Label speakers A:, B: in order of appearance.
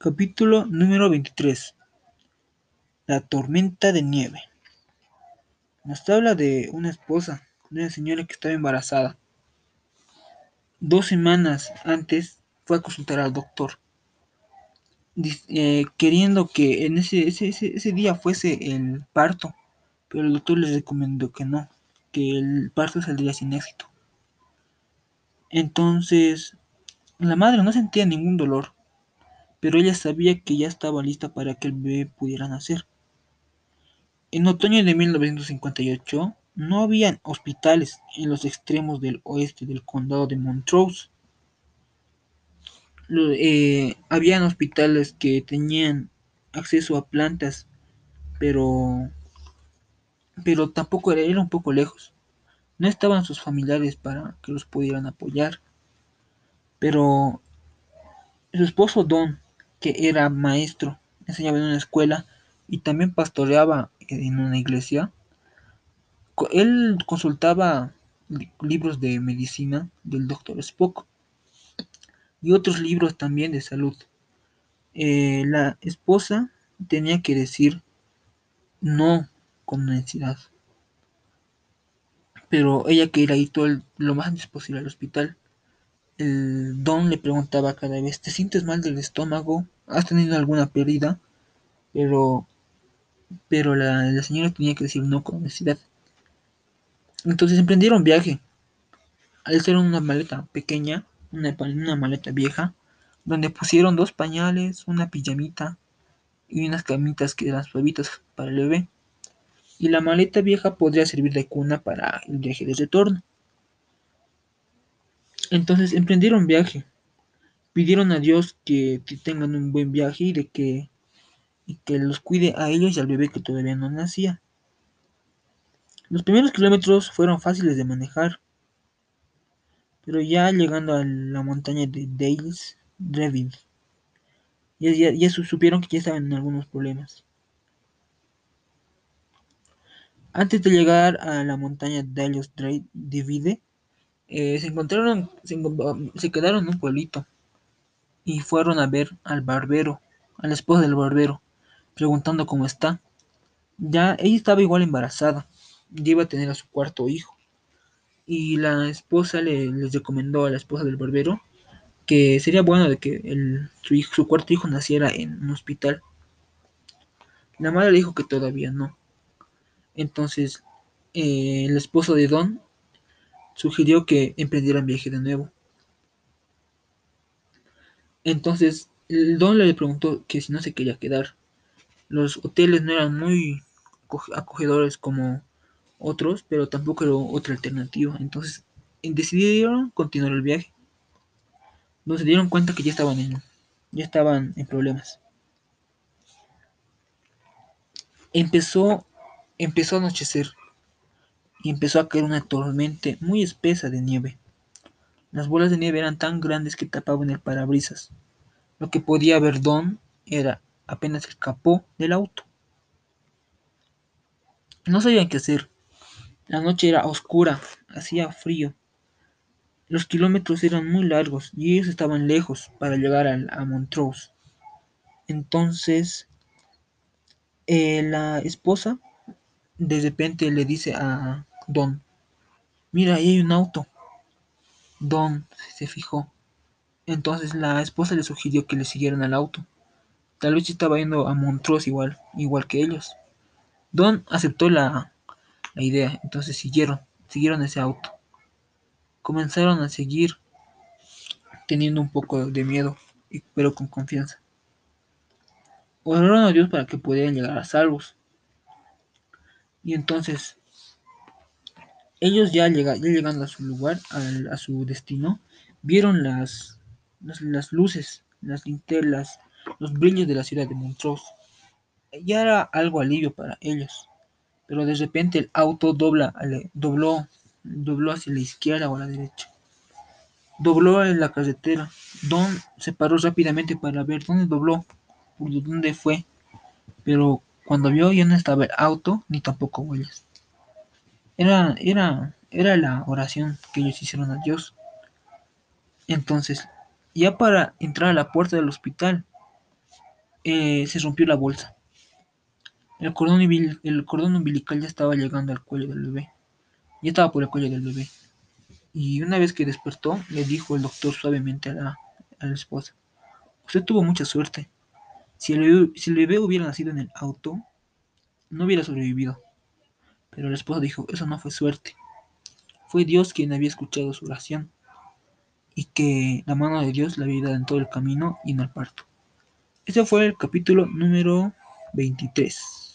A: Capítulo número 23. La tormenta de nieve. Nos habla de una esposa, de una señora que estaba embarazada. Dos semanas antes fue a consultar al doctor, eh, queriendo que en ese, ese, ese, día fuese el parto, pero el doctor le recomendó que no, que el parto saldría sin éxito. Entonces, la madre no sentía ningún dolor, pero ella sabía que ya estaba lista para que el bebé pudiera nacer. En otoño de 1958 no habían hospitales en los extremos del oeste del condado de Montrose. Eh, habían hospitales que tenían acceso a plantas, pero, pero tampoco era, era un poco lejos. No estaban sus familiares para que los pudieran apoyar. Pero su esposo Don que era maestro, enseñaba en una escuela y también pastoreaba en una iglesia. Él consultaba libros de medicina del doctor Spock y otros libros también de salud. Eh, la esposa tenía que decir no con necesidad, pero ella quería ir todo lo más antes posible al hospital el Don le preguntaba cada vez, ¿te sientes mal del estómago? ¿Has tenido alguna pérdida? Pero, pero la, señora tenía que decir no con necesidad. Entonces emprendieron viaje. Al ser una maleta pequeña, una, una maleta vieja, donde pusieron dos pañales, una pijamita y unas camitas que eran suavitas para el bebé. Y la maleta vieja podría servir de cuna para el viaje de retorno. Entonces emprendieron viaje. Pidieron a Dios que, tengan un buen viaje y de que, y que los cuide a ellos y al bebé que todavía no nacía. Los primeros kilómetros fueron fáciles de manejar, pero ya llegando a la montaña de Dales Drevin, ya, ya, supieron que ya estaban en algunos problemas. Antes de llegar a la montaña Dales Divide, eh, se encontraron, se, quedaron en un pueblito y fueron a ver al barbero, a la esposa del barbero, preguntando cómo está. Ya ella estaba igual embarazada, ya iba a tener a su cuarto hijo. Y la esposa le, les recomendó a la esposa del barbero que sería bueno de que el, su, hijo, su cuarto hijo naciera en un hospital. La madre le dijo que todavía no. Entonces, eh, el esposo de Don sugirió que emprendieran viaje de nuevo. Entonces, el don le preguntó que si no se quería quedar. Los hoteles no eran muy acogedores como otros, pero tampoco era otra alternativa. Entonces, decidieron continuar el viaje. Donde se dieron cuenta que ya estaban en, ya estaban en problemas. Empezó, empezó a anochecer y empezó a caer una tormenta muy espesa de nieve. Las bolas de nieve eran tan grandes que tapaban el parabrisas. Lo que podía ver Don era apenas el capó del auto. No sabían qué hacer. La noche era oscura, hacía frío. Los kilómetros eran muy largos y ellos estaban lejos para llegar a, Montrose. Entonces, eh, la esposa de repente le dice a Don, mira, ahí hay un auto. Don se fijó. Entonces la esposa le sugirió que le siguieran al auto. Tal vez estaba yendo a Montrose igual, igual que ellos. Don aceptó la, idea, entonces siguieron, siguieron ese auto. Comenzaron a seguir teniendo un poco de miedo, pero con confianza. Oraron a Dios para que pudieran llegar a salvos. Y entonces, ellos ya, llegando a su lugar, a, su destino, vieron las, las, luces, las linternas, los brillos de la ciudad de Montrose. Ya era algo alivio para ellos. Pero de repente el auto dobla, dobló, dobló hacia la izquierda o a la derecha. Dobló en la carretera. Don se paró rápidamente para ver dónde dobló, por dónde fue. Pero cuando vio ya no estaba el auto ni tampoco huellas. Era, era, era la oración que ellos hicieron a Dios. Entonces, ya para entrar a la puerta del hospital, eh, se rompió la bolsa. El cordón, umbilical ya estaba llegando al cuello del bebé. Ya estaba por el cuello del bebé. Y una vez que despertó, le dijo el doctor suavemente a la esposa, usted tuvo mucha suerte. Si el, bebé, hubiera nacido en el auto, no hubiera sobrevivido. Pero la esposa dijo, eso no fue suerte. Fue Dios quien había escuchado su oración y que la mano de Dios la había dado en todo el camino y en el parto. Ese fue el capítulo número 23.